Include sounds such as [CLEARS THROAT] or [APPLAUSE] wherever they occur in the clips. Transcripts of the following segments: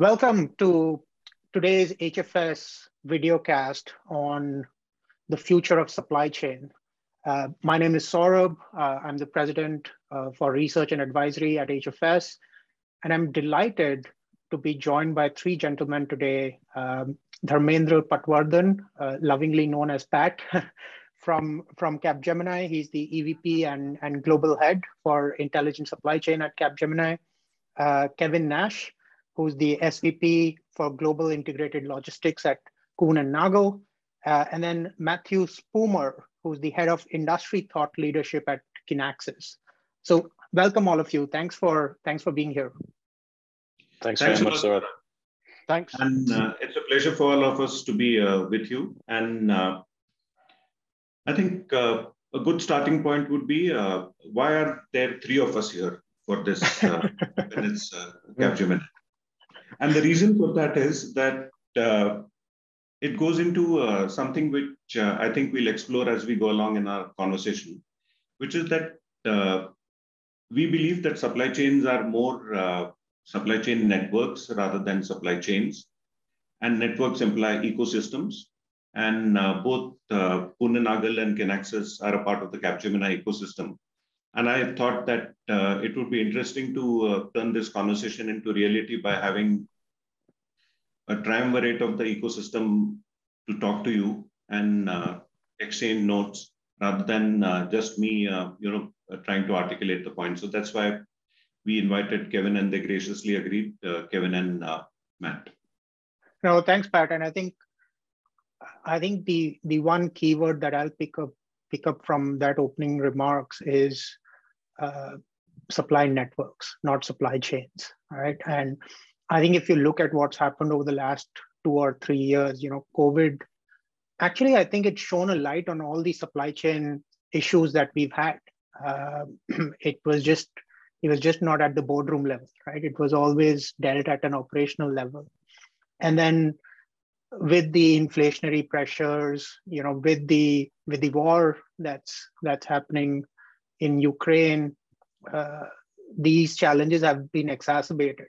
Welcome to today's HFS videocast on the future of supply chain. Uh, my name is Saurabh. Uh, I'm the president uh, for research and advisory at HFS. And I'm delighted to be joined by three gentlemen today. Um, Dharmendra Patwardhan, uh, lovingly known as Pat, [LAUGHS] from, from Capgemini. He's the EVP and, and global head for intelligent supply chain at Capgemini. Uh, Kevin Nash, who's the SVP for global integrated logistics at Kuehne and Nagel. Uh, and then Matthew Spoomer, who's the head of industry thought leadership at Kinaxis. So welcome all of you. Thanks for thanks for being here. Thanks, Thanks very much, Saurabh. Thanks. And uh, it's a pleasure for all of us to be uh, with you. And uh, I think uh, a good starting point would be uh, why are there three of us here for this uh, [LAUGHS] minutes uh, Capgemini? And the reason for that is that uh, it goes into uh, something which uh, I think we'll explore as we go along in our conversation, which is that we believe that supply chains are more supply chain networks rather than supply chains. And networks imply ecosystems. And uh, both uh, Kuehne Nagel and Kinaxis are a part of the Capgemini ecosystem. And I thought that uh, it would be interesting to uh, turn this conversation into reality by having a triumvirate of the ecosystem to talk to you and uh, exchange notes rather than uh, just me, uh, you know, trying to articulate the point. So that's why we invited Kevin and they graciously agreed, uh, Kevin and Matt. No, thanks, Pat. And I think I think the the one keyword that I'll pick up pick up from that opening remarks is uh, supply networks, not supply chains, right? And I think if you look at what's happened over the last two or three years, you know, COVID, actually, I think it's shown a light on all the supply chain issues that we've had. Uh, [CLEARS THROAT] it was just it was just not at the boardroom level, right? It was always dealt at an operational level. And then with the inflationary pressures, you know, with the with the war that's that's happening in Ukraine, uh, these challenges have been exacerbated.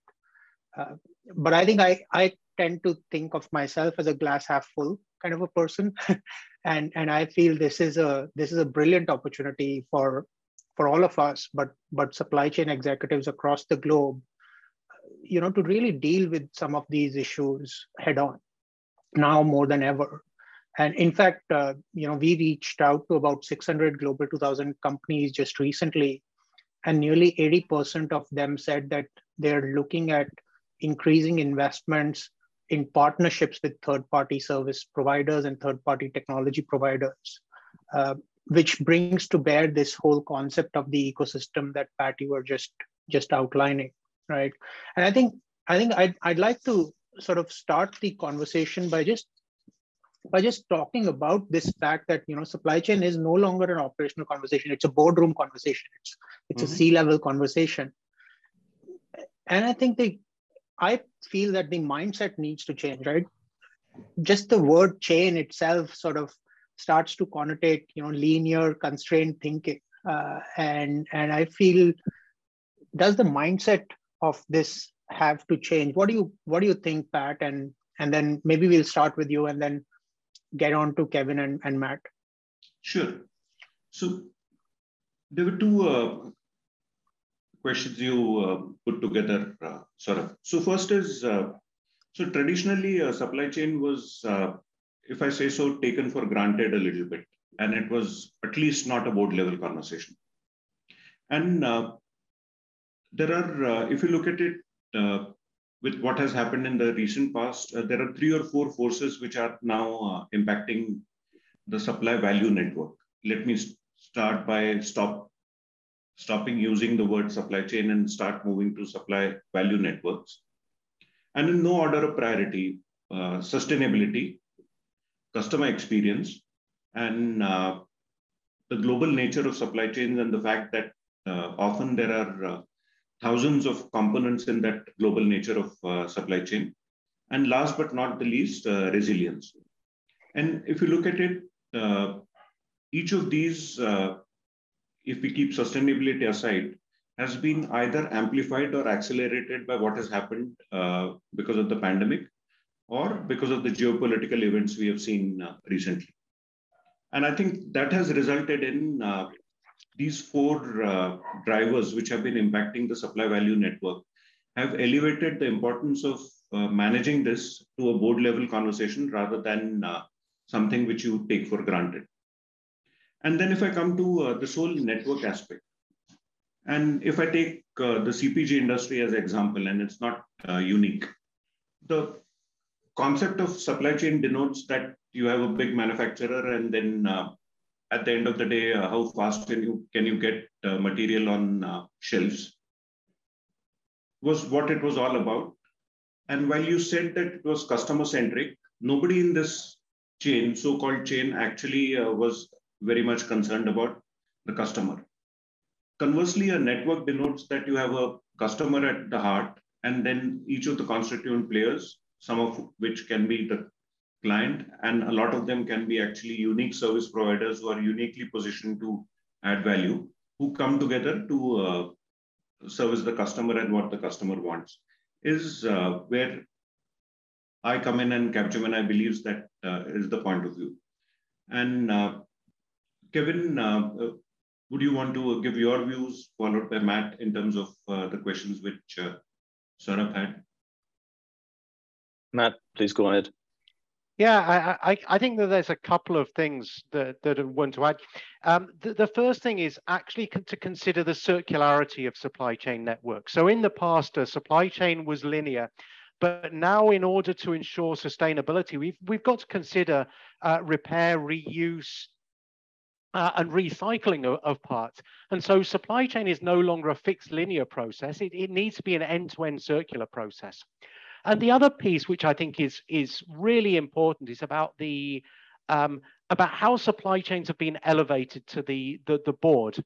Uh, but I think I I tend to think of myself as a glass half full kind of a person, [LAUGHS] and and I feel this is a this is a brilliant opportunity for for all of us, but but supply chain executives across the globe, you know, to really deal with some of these issues head on, now more than ever. And in fact, uh, you know, we reached out to about 600 Global 2000 companies just recently, and nearly 80% of them said that they're looking at increasing investments in partnerships with third-party service providers and third-party technology providers. Uh, which brings to bear this whole concept of the ecosystem that Pat you were just just outlining, right? And I think I think I'd I'd like to sort of start the conversation by just by just talking about this fact that you know supply chain is no longer an operational conversation it's a boardroom conversation it's it's mm-hmm. a c-level conversation. And i think the i feel that the mindset needs to change right? Just the word chain itself sort of starts to connotate you know linear constrained thinking. Uh, and and i feel does the mindset of this have to change? What do you what do you think pat? And and then maybe we'll start with you and then get on to kevin and, and matt sure so there were two uh, questions you uh, put together uh, sort of so first is uh, so traditionally uh, supply chain was uh, if I say so, taken for granted a little bit. And it was at least not a board level conversation. And there are, if you look at it with what has happened in the recent past, uh, there are three or four forces which are now uh, impacting the supply value network. Let me start by stop stopping using the word supply chain and start moving to supply value networks. And in no order of priority, uh, sustainability, customer experience and uh, the global nature of supply chains and the fact that uh, often there are uh, thousands of components in that global nature of uh, supply chain. And last but not the least, uh, resilience. And if you look at it, uh, each of these, if we keep sustainability aside, has been either amplified or accelerated by what has happened uh, because of the pandemic or because of the geopolitical events we have seen uh, recently. And I think that has resulted in uh, these four uh, drivers, which have been impacting the supply value network, have elevated the importance of uh, managing this to a board level conversation rather than uh, something which you take for granted. And then if I come to uh, this whole network aspect, and if I take uh, the CPG industry as an example, and it's not uh, unique, the concept of supply chain denotes that you have a big manufacturer, and then at the end of the day, uh, how fast can you can you get uh, material on uh, shelves? Was what it was all about. And while you said that it was customer centric, nobody in this chain, so-called chain, actually was very much concerned about the customer Conversely, a network denotes that you have a customer at the heart, and then each of the constituent players, some of which can be the client, and a lot of them can be actually unique service providers who are uniquely positioned to add value, who come together to uh, service the customer and what the customer wants, is uh, where I come in and Capgemini believes that uh, is the point of view. And uh, Kevin, uh, would you want to give your views, followed by Matt, in terms of uh, the questions which uh, had? Matt, please go ahead. Yeah, I, I, I, think that there's a couple of things that, that I want to add. Um, the, the, first thing is actually to consider the circularity of supply chain networks. So in the past, a supply chain was linear, but now in order to ensure sustainability, we've, we've got to consider uh, repair, reuse, uh, and recycling of, of, parts. And so supply chain is no longer a fixed linear process. It, it needs to be an end-to-end -end circular process. And the other piece, which I think is, is really important, is about the um, about how supply chains have been elevated to the, the, the board.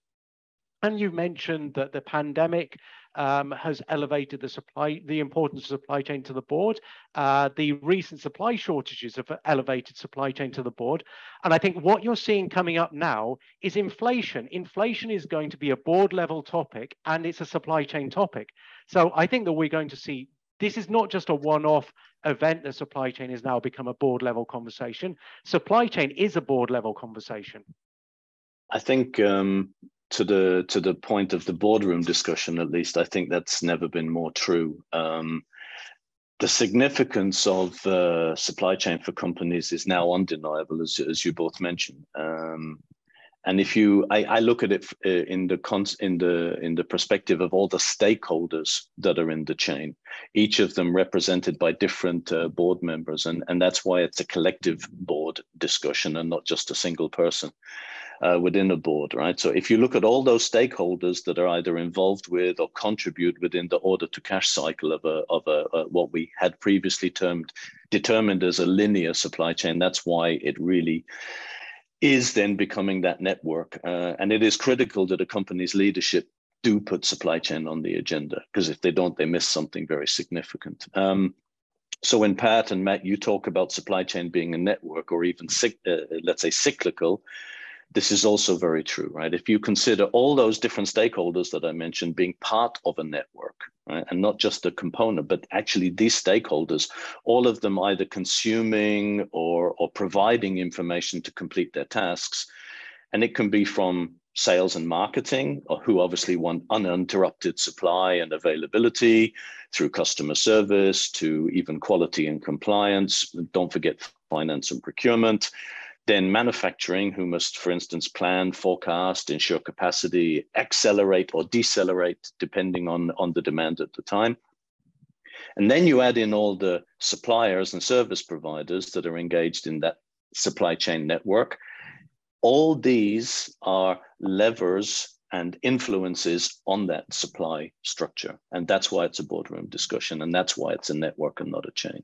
And you mentioned that the pandemic um, has elevated the supply, the importance of supply chain to the board. Uh, the recent supply shortages have elevated supply chain to the board. And I think what you're seeing coming up now is inflation. Inflation is going to be a board level topic and it's a supply chain topic. So I think that we're going to see this is not just a one-off event that supply chain has now become a board level conversation. Supply chain is a board level conversation. I think um, to the to the point of the boardroom discussion, at least, I think that's never been more true. Um, the significance of uh, supply chain for companies is now undeniable, as, as you both mentioned. Um, and if you, I, I, look at it uh, in the in the in the perspective of all the stakeholders that are in the chain, each of them represented by different uh, board members, and and that's why it's a collective board discussion and not just a single person uh, within a board, right? So if you look at all those stakeholders that are either involved with or contribute within the order to cash cycle of a of a, a what we had previously termed determined as a linear supply chain, that's why it really is then becoming that network. Uh, and it is critical that a company's leadership do put supply chain on the agenda because if they don't, they miss something very significant. Um, so in Pat and Matt, you talk about supply chain being a network or even, uh, let's say, cyclical this is also very true, right? If you consider all those different stakeholders that I mentioned being part of a network, right? and not just the component, but actually these stakeholders, all of them either consuming or, or providing information to complete their tasks. And it can be from sales and marketing, or who obviously want uninterrupted supply and availability through customer service to even quality and compliance. Don't forget finance and procurement. Then manufacturing, who must, for instance, plan, forecast, ensure capacity, accelerate or decelerate, depending on, on the demand at the time. And then you add in all the suppliers and service providers that are engaged in that supply chain network. All these are levers and influences on that supply structure. And that's why it's a boardroom discussion. And that's why it's a network and not a chain.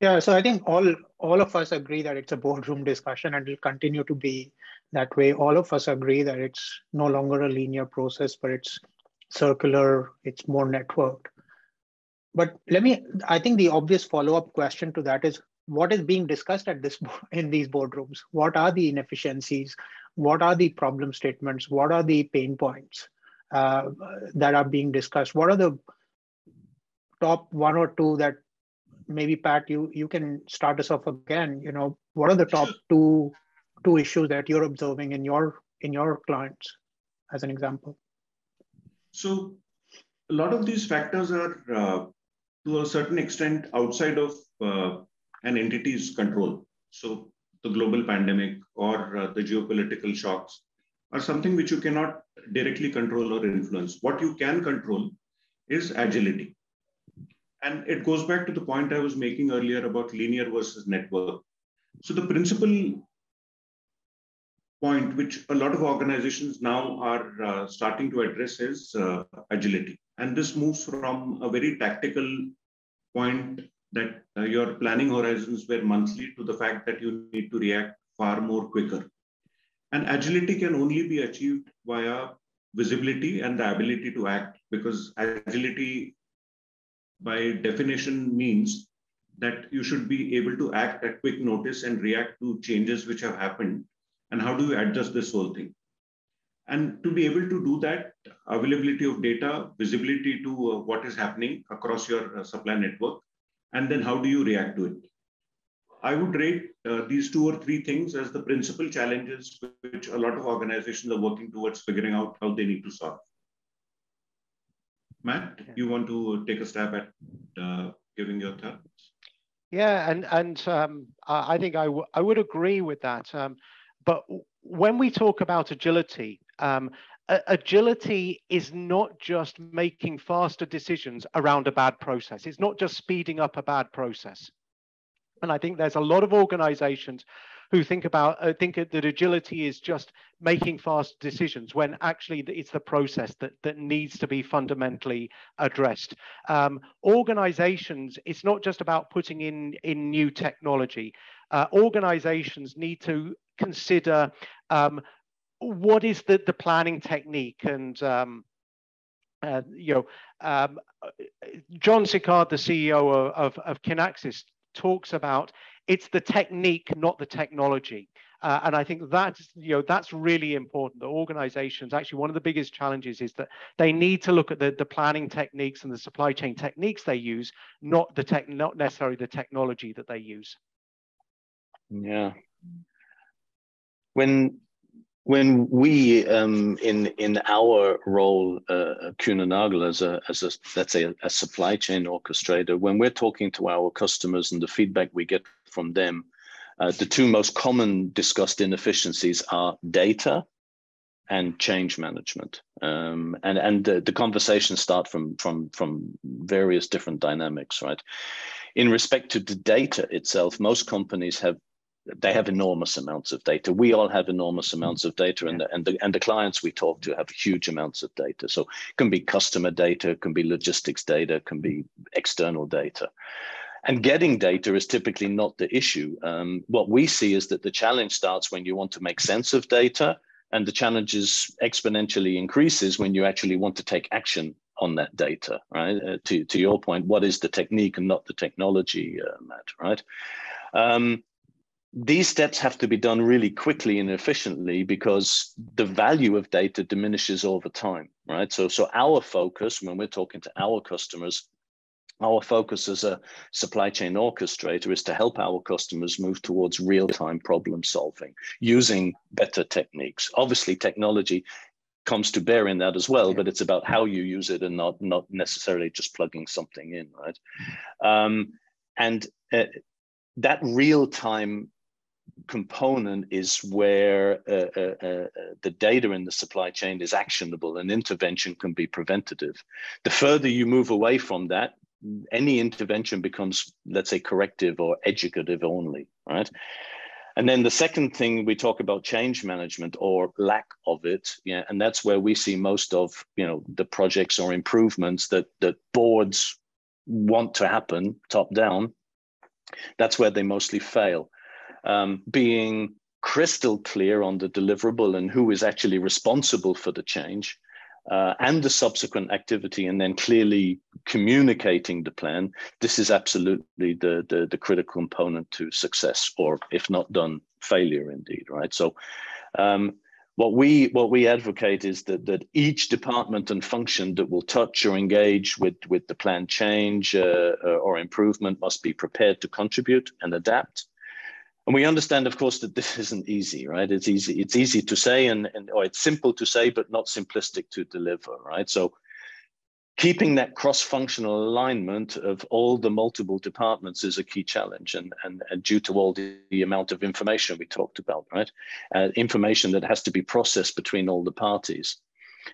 Yeah, so I think all all of us agree that it's a boardroom discussion and will continue to be that way. All of us agree that it's no longer a linear process, but it's circular, it's more networked. But let me, I think the obvious follow-up question to that is what is being discussed at this [LAUGHS] in these boardrooms? What are the inefficiencies? What are the problem statements? What are the pain points? uh, that are being discussed. What are the top one or two that maybe Pat, you you can start us off again. You know, what are the top two two issues that you're observing in your in your clients, as an example? So, a lot of these factors are, uh, to a certain extent, outside of uh, an entity's control. So, the global pandemic or uh, the geopolitical shocks are something which you cannot directly control or influence. What you can control is agility. And it goes back to the point I was making earlier about linear versus network. So the principal point which a lot of organizations now are uh, starting to address is uh, agility. And this moves from a very tactical point that uh, your planning horizons were monthly to the fact that you need to react far more quicker. And agility can only be achieved via visibility and the ability to act because agility by definition means that you should be able to act at quick notice and react to changes which have happened. And how do you adjust this whole thing? And to be able to do that, availability of data, visibility to uh, what is happening across your uh, supply network, and then how do you react to it? I would rate uh, these two or three things as the principal challenges which a lot of organizations are working towards figuring out how they need to solve. Matt, you want to take a stab at uh, giving your thoughts? Yeah, and and um, I think I, I would agree with that. Um, but when we talk about agility, um, agility is not just making faster decisions around a bad process. It's not just speeding up a bad process. And I think there's a lot of organizations who think about uh, think that agility is just making fast decisions when actually it's the process that that needs to be fundamentally addressed. Um, organizations, it's not just about putting in in new technology. Uh, organizations need to consider um, what is the the planning technique and um, uh, you know, um, John Sicard, the CEO of, of, of Kinaxis, talks about it's the technique, not the technology. Uh, and I think that's you know that's really important. The organizations actually one of the biggest challenges is that they need to look at the, the planning techniques and the supply chain techniques they use, not the tech, not necessarily the technology that they use. Yeah. When when we um, in in our role uh, as a as a let's say a, a, supply chain orchestrator when we're talking to our customers and the feedback we get from them uh, the two most common discussed inefficiencies are data and change management. Um, and and the, the conversations start from from from various different dynamics right? In respect to the data itself most companies have they have enormous amounts of data. We all have enormous amounts of data, and the, and the and the clients we talk to have huge amounts of data. So it can be customer data, it can be logistics data, it can be external data. And getting data is typically not the issue. Um, what we see is that the challenge starts when you want to make sense of data, and the challenge is exponentially increases when you actually want to take action on that data. Right? Uh, to to your point, what is the technique and not the technology, uh, Matt? Right? Um, these steps have to be done really quickly and efficiently because the value of data diminishes over time right? So so our focus when we're talking to our customers our focus as a supply chain orchestrator is to help our customers move towards real-time problem solving using better techniques. Obviously technology comes to bear in that as well but it's about how you use it and not not necessarily just plugging something in right? Um, and uh, that real time component is where uh, uh, uh, the data in the supply chain is actionable and intervention can be preventative. The further you move away from that, any intervention becomes, let's say, corrective or educative only, right? And then the second thing we talk about change management or lack of it, yeah, and that's where we see most of you know the projects or improvements that that boards want to happen top down. That's where they mostly fail um, being crystal clear on the deliverable and who is actually responsible for the change uh, and the subsequent activity and then clearly communicating the plan this is absolutely the, the, the critical component to success or if not done failure indeed right? So um, what we what we advocate is that that each department and function that will touch or engage with with the planned change uh, uh or improvement must be prepared to contribute and adapt and we understand of course that this isn't easy right? It's easy it's easy to say and, and or it's simple to say but not simplistic to deliver right? So keeping that cross-functional alignment of all the multiple departments is a key challenge and, and, and due to all the, the, amount of information we talked about right? Uh, information that has to be processed between all the parties.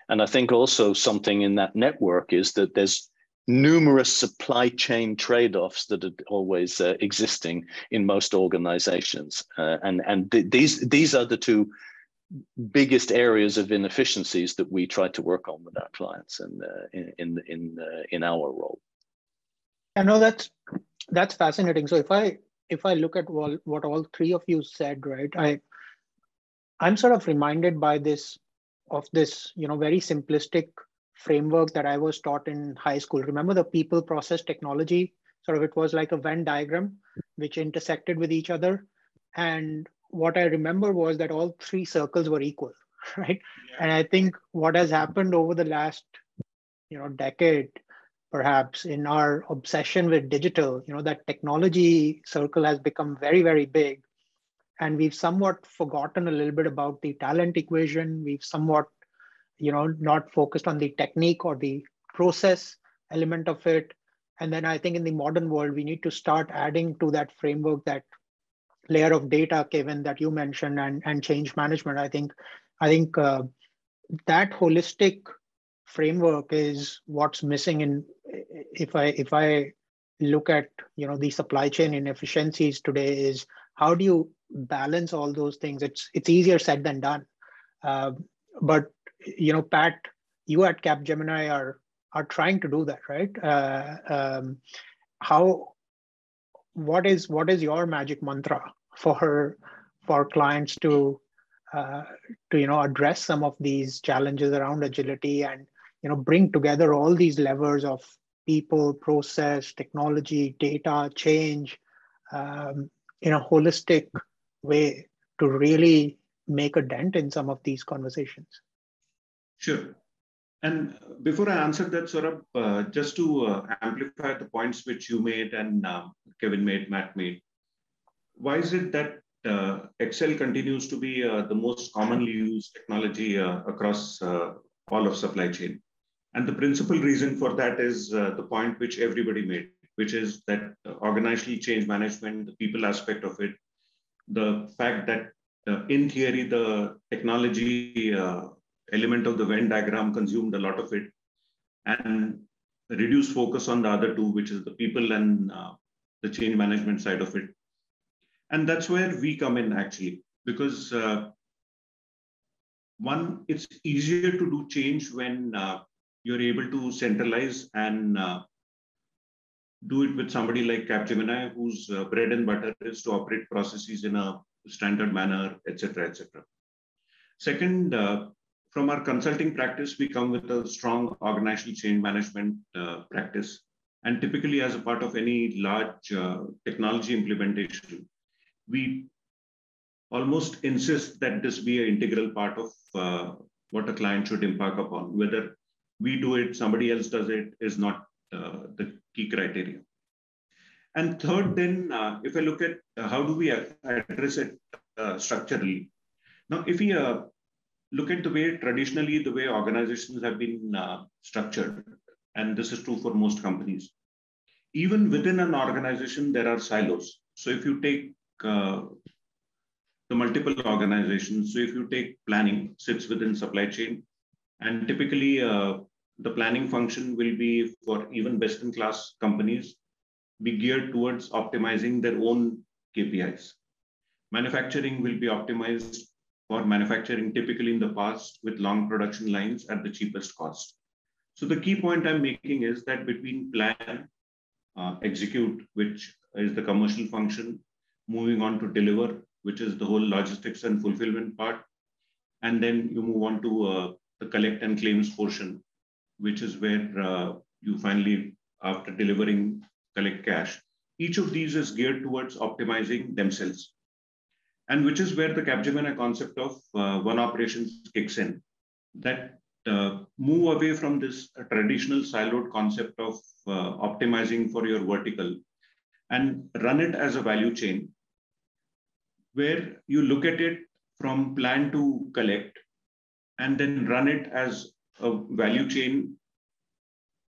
And i think also something in that network is that there's numerous supply chain trade-offs that are always uh, existing in most organizations uh, and and th these these are the two biggest areas of inefficiencies that we try to work on with our clients and uh, in in in, uh, in our role. I know that's that's fascinating. So if I if I look at what all three of you said, right, I I'm sort of reminded by this of this you know very simplistic framework that I was taught in high school. Remember the people process technology? Sort of it was like a Venn diagram which intersected with each other. And what I remember was that all three circles were equal, [LAUGHS] right? Yeah. And I think what has happened over the last, you know, decade, perhaps in our obsession with digital, you know, that technology circle has become very, very big. And we've somewhat forgotten a little bit about the talent equation. We've somewhat, you know, not focused on the technique or the process element of it. And then I think in the modern world, we need to start adding to that framework that layer of data, Kevin, that you mentioned, and, and change management, I think, I think uh, that holistic framework is what's missing. In if I if I look at you know the supply chain inefficiencies today, is how do you balance all those things? It's it's easier said than done. Uh, but you know, Pat, you at Capgemini are are trying to do that, right? Uh, um, how what is what is your magic mantra for her, for clients to uh, to you know address some of these challenges around agility and you know bring together all these levers of people process technology data change um, in a holistic way to really make a dent in some of these conversations sure and before I answer that, Saurabh, uh, just to uh, amplify the points which you made and uh, Kevin made, Matt made, why is it that uh, Excel continues to be uh, the most commonly used technology uh, across all of supply chain? And the principal reason for that is the point which everybody made, which is that organizational change management, the people aspect of it, the fact that in theory, the technology element of the Venn diagram consumed a lot of it and reduce focus on the other two, which is the people and uh, the change management side of it. And that's where we come in actually, because uh, one, it's easier to do change when uh, you're able to centralize and uh, do it with somebody like Capgemini, whose uh, bread and butter is to operate processes in a standard manner, etc., etc. Second, uh, from our consulting practice, we come with a strong organizational change management uh, practice. And typically, as a part of any large uh, technology implementation, we almost insist that this be an integral part of uh, what a client should embark upon. Whether we do it, somebody else does it, is not uh, the key criteria. And third, then, uh, if I look at uh, how do we address it structurally, now, if we look at the way traditionally the way organizations have been uh, structured, and this is true for most companies. Even within an organization, there are silos. So if you take uh, the multiple organizations, so if you take planning, sits within supply chain, and typically uh, the planning function will be for even best-in-class companies be geared towards optimizing their own KPIs. Manufacturing will be optimized for manufacturing typically in the past with long production lines at the cheapest cost. So the key point I'm making is that between plan, uh, execute, which is the commercial function, moving on to deliver, which is the whole logistics and fulfillment part, and then you move on to uh, the collect and claims portion, which is where uh, you finally, after delivering, collect cash. Each of these is geared towards optimizing themselves. And which is where the Capgemini concept of uh, one operations kicks in. That uh, move away from this traditional siloed concept of uh, optimizing for your vertical and run it as a value chain where you look at it from plan to collect and then run it as a value chain.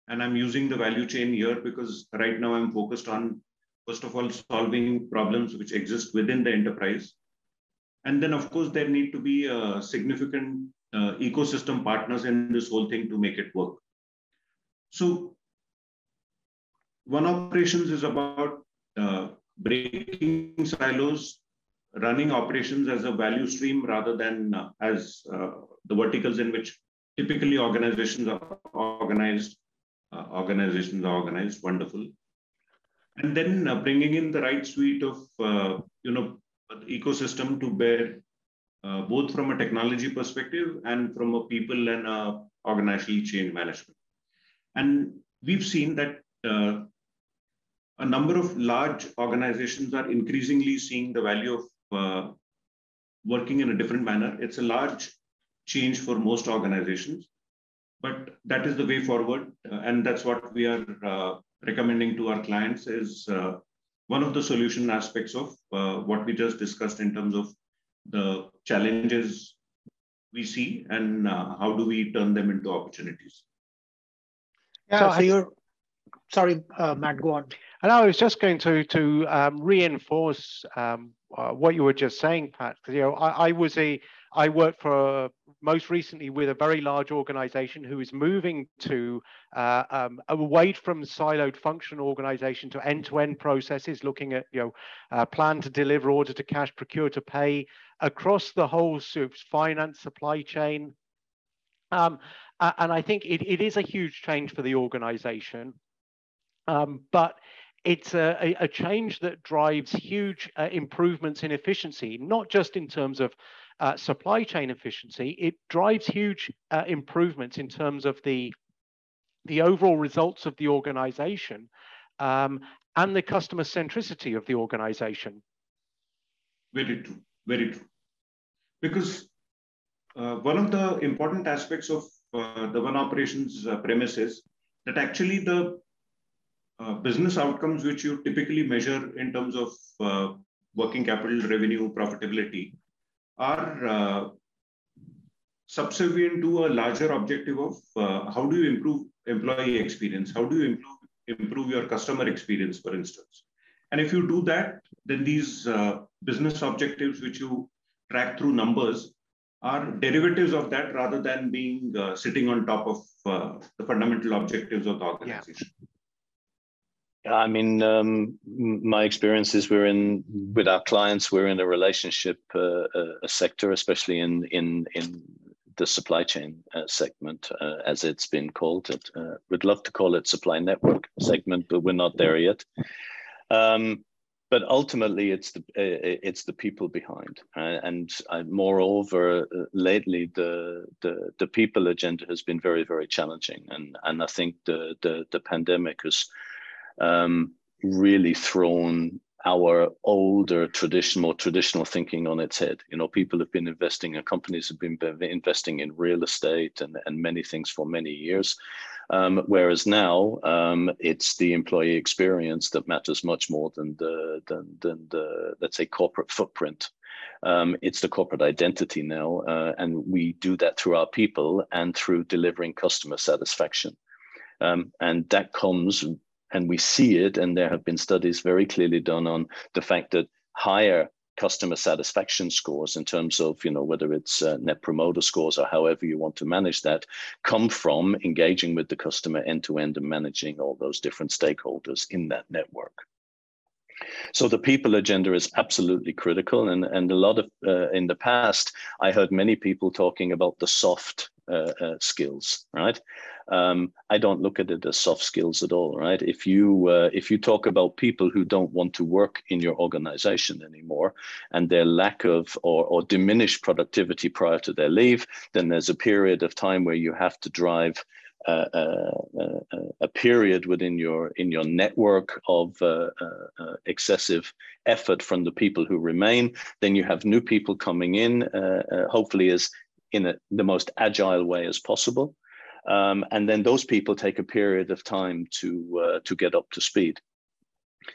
And I'm using the value chain here because right now I'm focused on, first of all, solving problems which exist within the enterprise. And then, of course, there need to be a significant uh, ecosystem partners in this whole thing to make it work. So one operations is about uh, breaking silos, running operations as a value stream rather than uh, as uh, the verticals in which typically organizations are organized. Uh, organizations are organized, wonderful. And then uh, bringing in the right suite of, you know, ecosystem to bear uh, both from a technology perspective and from a people and a organizational change management. And we've seen that uh, a number of large organizations are increasingly seeing the value of uh, working in a different manner. It's a large change for most organizations, but that is the way forward. Uh, and that's what we are uh, recommending to our clients is uh, one of the solution aspects of what we just discussed in terms of the challenges we see and uh, how do we turn them into opportunities? Yeah, so, so you're sorry, uh, Matt, go on. And I was just going to to um, reinforce um, uh, what you were just saying, Pat, because you know I, I was a I worked for most recently with a very large organization who is moving to uh, um, away from siloed function organization to end-to-end processes, looking at you know uh, plan to deliver, order to cash, procure to pay across the whole soups, finance, supply chain. Um, and I think it, it is a huge change for the organization. Um, but it's a, a, change that drives huge uh, improvements in efficiency, not just in terms of uh, supply chain efficiency, it drives huge uh, improvements in terms of the, the overall results of the organization um, and the customer centricity of the organization. Very true, very true. Because uh, one of the important aspects of uh, the one operations uh, premise is that actually the uh, business outcomes which you typically measure in terms of working capital revenue profitability are uh, subservient to a larger objective of uh, how do you improve employee experience? How do you improve, improve your customer experience, for instance? And if you do that, then these uh, business objectives, which you track through numbers, are derivatives of that rather than being uh, sitting on top of uh, the fundamental objectives of the organization. Yeah. I mean, um, my experience is we're in with our clients. We're in a relationship uh, uh, a sector, especially in in in the supply chain uh, segment, uh, as it's been called. It, uh, we'd love to call it supply network segment, but we're not there yet. Um, but ultimately, it's the uh, it's the people behind, and moreover, lately the, the the people agenda has been very very challenging, and and I think the the the pandemic has um, really thrown our older traditional traditional thinking on its head. You know people have been investing and companies have been investing in real estate and, and many things for many years. Um, whereas now um, it's the employee experience that matters much more than the than, than the let's say corporate footprint. Um, it's the corporate identity now uh, and we do that through our people and through delivering customer satisfaction. Um, and that comes and we see it, and there have been studies very clearly done on the fact that higher customer satisfaction scores in terms of you know whether it's uh, net promoter scores or however you want to manage that come from engaging with the customer end to end and managing all those different stakeholders in that network. So the people agenda is absolutely critical and and a lot of uh, in the past i heard many people talking about the soft uh, uh, skills right um, I don't look at it as soft skills at all, right? If you uh, if you talk about people who don't want to work in your organization anymore and their lack of or, or diminished productivity prior to their leave, then there's a period of time where you have to drive uh, uh, uh, uh a period within your in your network of excessive effort from the people who remain. Then you have new people coming in, hopefully as in a, the most agile way as possible. Um, and then those people take a period of time to uh, to get up to speed.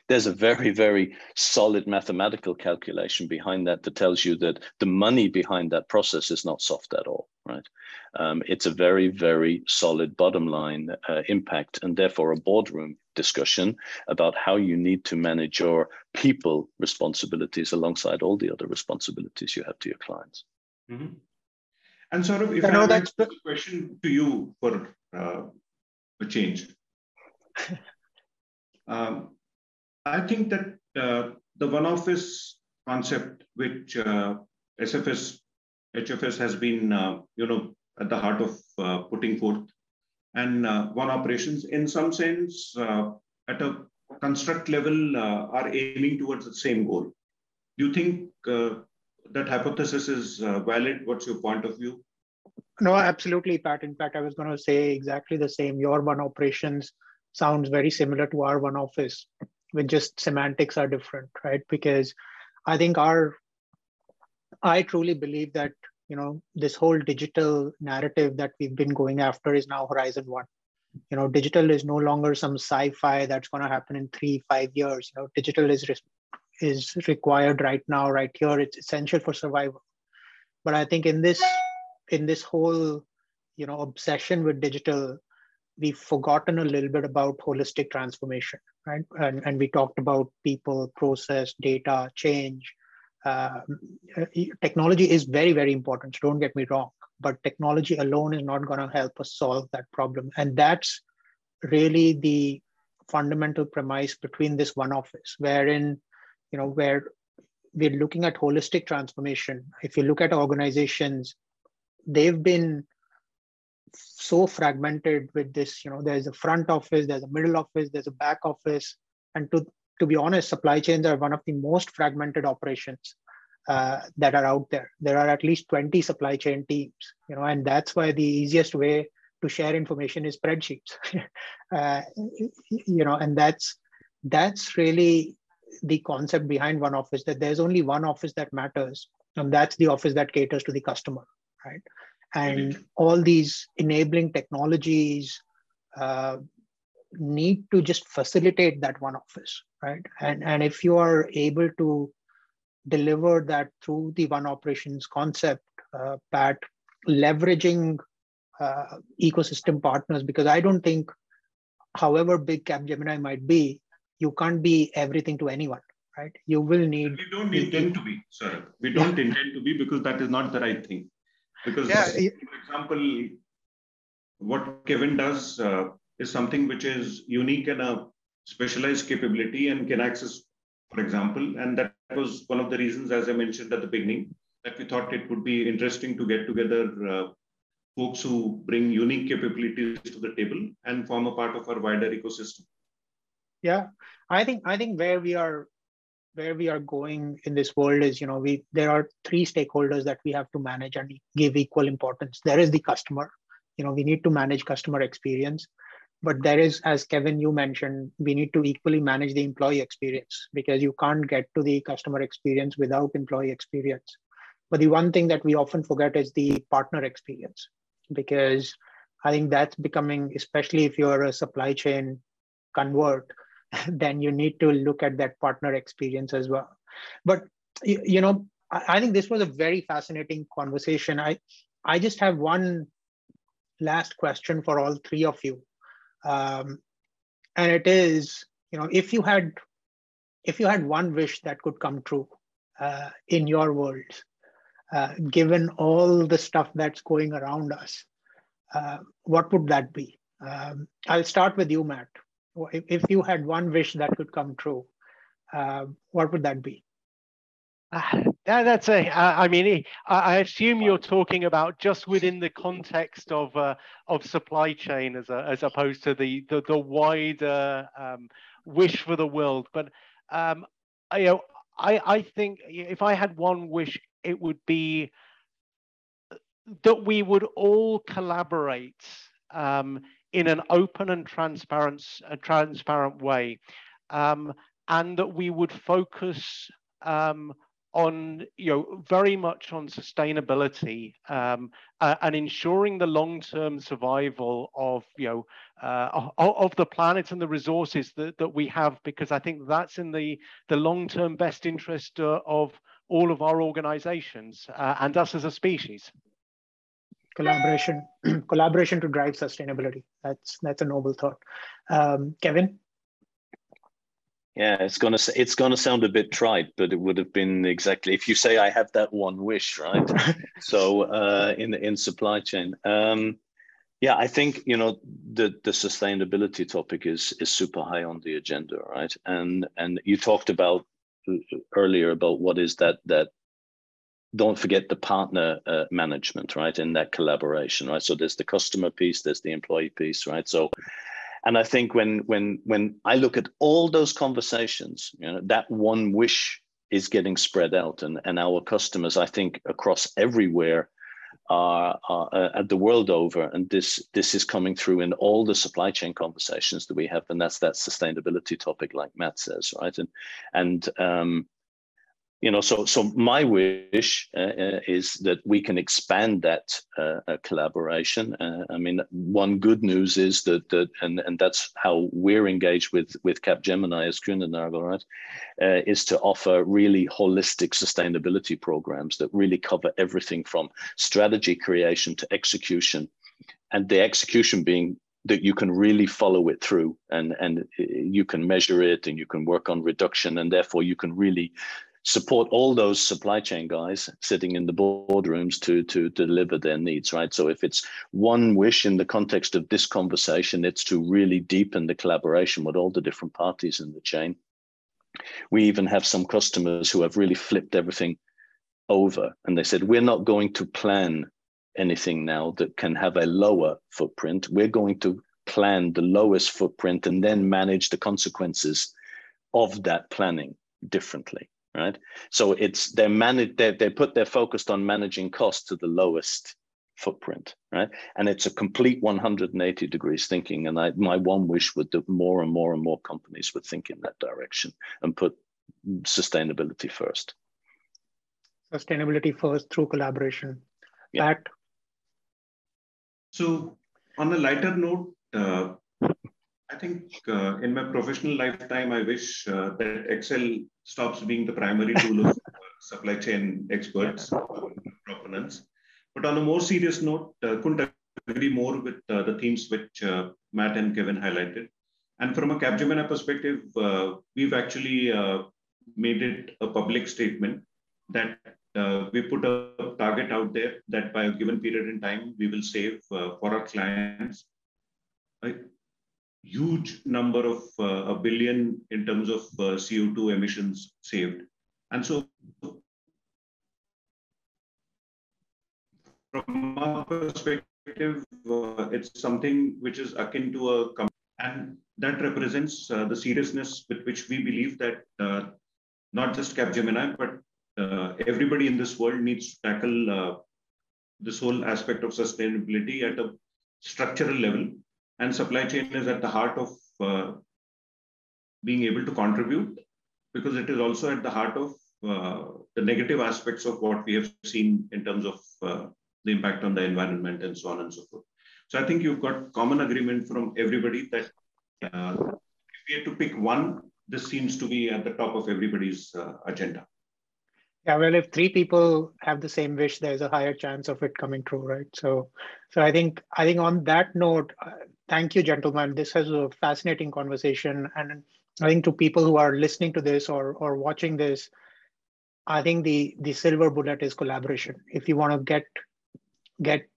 There's a very very solid mathematical calculation behind that that tells you that the money behind that process is not soft at all, right? Um, it's a very very solid bottom line uh, impact, and therefore a boardroom discussion about how you need to manage your people responsibilities alongside all the other responsibilities you have to your clients. Mm -hmm. And sort of, if I, I know that's the question to you for uh, a change, [LAUGHS] um, I think that uh, the one office concept, which uh, SFS, HFS has been, uh, you know, at the heart of uh, putting forth, and uh, one operations, in some sense, at a construct level, are aiming towards the same goal. Do you think that hypothesis is uh, valid? What's your point of view? No, absolutely, Pat. In fact, I was going to say exactly the same. Your one operations sounds very similar to our one office, with just semantics are different, right? Because I think our, I truly believe that you know this whole digital narrative that we've been going after is now Horizon One. You know, digital is no longer some sci-fi that's going to happen in three, five years. You know, digital is is required right now, right here. It's essential for survival. But I think in this in this whole you know obsession with digital, we've forgotten a little bit about holistic transformation, right? And, and we talked about people, process, data, change. Uh, technology is very, very important. So don't get me wrong, but technology alone is not going to help us solve that problem. And that's really the fundamental premise between this one office, wherein you know, where we're looking at holistic transformation. If you look at organizations, they've been so fragmented with this, you know, there's a front office, there's a middle office, there's a back office. And to, to be honest, supply chains are one of the most fragmented operations uh, that are out there. There are at least 20 supply chain teams, you know, and that's why the easiest way to share information is spreadsheets. [LAUGHS] uh, you know, and that's that's really the concept behind one office that there's only one office that matters and that's the office that caters to the customer right? And all these enabling technologies uh, need to just facilitate that one office right? And and if you are able to deliver that through the one operations concept uh, pat leveraging uh, ecosystem partners because i don't think however big capgemini might be you can't be everything to anyone right? You will need we don't intend to be sir. We don't yeah. intend to be because that is not the right thing because yeah. for example what kevin does uh, is something which is unique and a specialized capability and Kinaxis for example and that was one of the reasons as i mentioned at the beginning that we thought it would be interesting to get together uh, folks who bring unique capabilities to the table and form a part of our wider ecosystem yeah i think i think where we are where we are going in this world is you know we there are three stakeholders that we have to manage and give equal importance. There is the customer you know we need to manage customer experience. But there is as kevin you mentioned we need to equally manage the employee experience because you can't get to the customer experience without employee experience. But the one thing that we often forget is the partner experience because i think that's becoming especially if you're a supply chain convert [LAUGHS] then you need to look at that partner experience as well. But you know, I think this was a very fascinating conversation. I I just have one last question for all three of you, um, and it is, you know, if you had if you had one wish that could come true uh, in your world, uh, given all the stuff that's going around us, uh, what would that be? Um, I'll start with you, Matt if, if you had one wish that could come true, uh, what would that be? Uh, that's a. I mean, I assume you're talking about just within the context of uh, of supply chain, as a, as opposed to the the, the wider um, wish for the world. But um, I, you know, I I think if I had one wish, it would be that we would all collaborate um, in an open and transparent, uh, transparent way, um, and that we would focus um, on you know very much on sustainability um, uh, and ensuring the long-term survival of you know uh, of, the planet and the resources that, that we have because I think that's in the the long-term best interest uh, of all of our organizations uh, and us as a species collaboration [CLEARS THROAT] collaboration to drive sustainability that's that's a noble thought um, Kevin yeah, it's gonna it's gonna sound a bit trite, but it would have been exactly if you say I have that one wish, right? [LAUGHS] so uh, in in supply chain, um, yeah, I think you know the the sustainability topic is is super high on the agenda, right? And and you talked about uh, earlier about what is that that don't forget the partner uh, management, right? In that collaboration, right? So there's the customer piece, there's the employee piece, right? So and I think when when when I look at all those conversations, you know, that one wish is getting spread out, and and our customers, I think, across everywhere, are, are uh, at the world over, and this this is coming through in all the supply chain conversations that we have, and that's that sustainability topic, like Matt says, right? And and um, you know so so my wish uh, uh, is that we can expand that uh, uh, collaboration. Uh, i mean one good news is that that and and that's how we're engaged with with capgemini as Kuehne+Nagel, right uh, is to offer really holistic sustainability programs that really cover everything from strategy creation to execution. And the execution being that you can really follow it through and and you can measure it and you can work on reduction and therefore you can really support all those supply chain guys sitting in the boardrooms to to deliver their needs right? So if it's one wish in the context of this conversation it's to really deepen the collaboration with all the different parties in the chain. We even have some customers who have really flipped everything over and they said we're not going to plan anything now that can have a lower footprint. We're going to plan the lowest footprint and then manage the consequences of that planning differently right? So it's they're managed. they they put their focused on managing costs to the lowest footprint, right? And it's a complete 180 degrees thinking. And I my one wish would that more and more and more companies would think in that direction and put sustainability first. Sustainability first through collaboration. Yeah. That. So on a lighter note, uh, I think uh, in my professional lifetime, I wish uh, that Excel stops being the primary tool of supply chain experts, uh, proponents. But on a more serious note, uh, couldn't agree more with uh, the themes which uh, Matt and Kevin highlighted. And from a Capgemini perspective, we've actually made it a public statement that we put a target out there that by a given period in time, we will save for our clients huge number of uh, a billion in terms of uh, CO2 emissions saved. And so from our perspective, uh, it's something which is akin to a and that represents uh, the seriousness with which we believe that uh, not just Capgemini, but uh, everybody in this world needs to tackle this whole aspect of sustainability at a structural level and supply chain is at the heart of uh, being able to contribute because it is also at the heart of uh, the negative aspects of what we have seen in terms of uh, the impact on the environment and so on and so forth. So I think you've got common agreement from everybody that uh, if we had to pick one, this seems to be at the top of everybody's uh, agenda. Yeah, well, if three people have the same wish, there's a higher chance of it coming true, right? So, so I think I think on that note, uh, thank you, gentlemen. This has a fascinating conversation, and I think to people who are listening to this or or watching this, I think the the silver bullet is collaboration. If you want to get get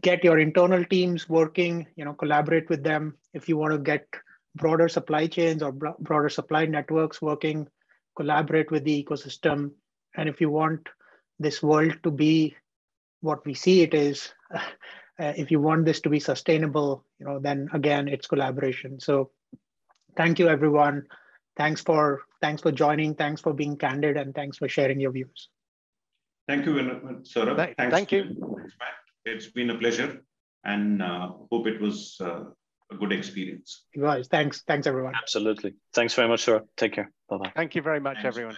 get your internal teams working, you know, collaborate with them. If you want to get broader supply chains or broader supply networks working collaborate with the ecosystem. And if you want this world to be what we see it is, [LAUGHS] uh, if you want this to be sustainable, you know, then again, it's collaboration. So thank you, everyone. Thanks for thanks for joining. Thanks for being candid, and thanks for sharing your views. Thank you, Saurabh. Thank, thanks thank you. It's been a pleasure. and uh, hope it was uh, a good experience. It was. Thanks. Thanks, everyone. Absolutely. Thanks very much, sir. Take care. Bye bye. Thank you very much, Thanks. everyone.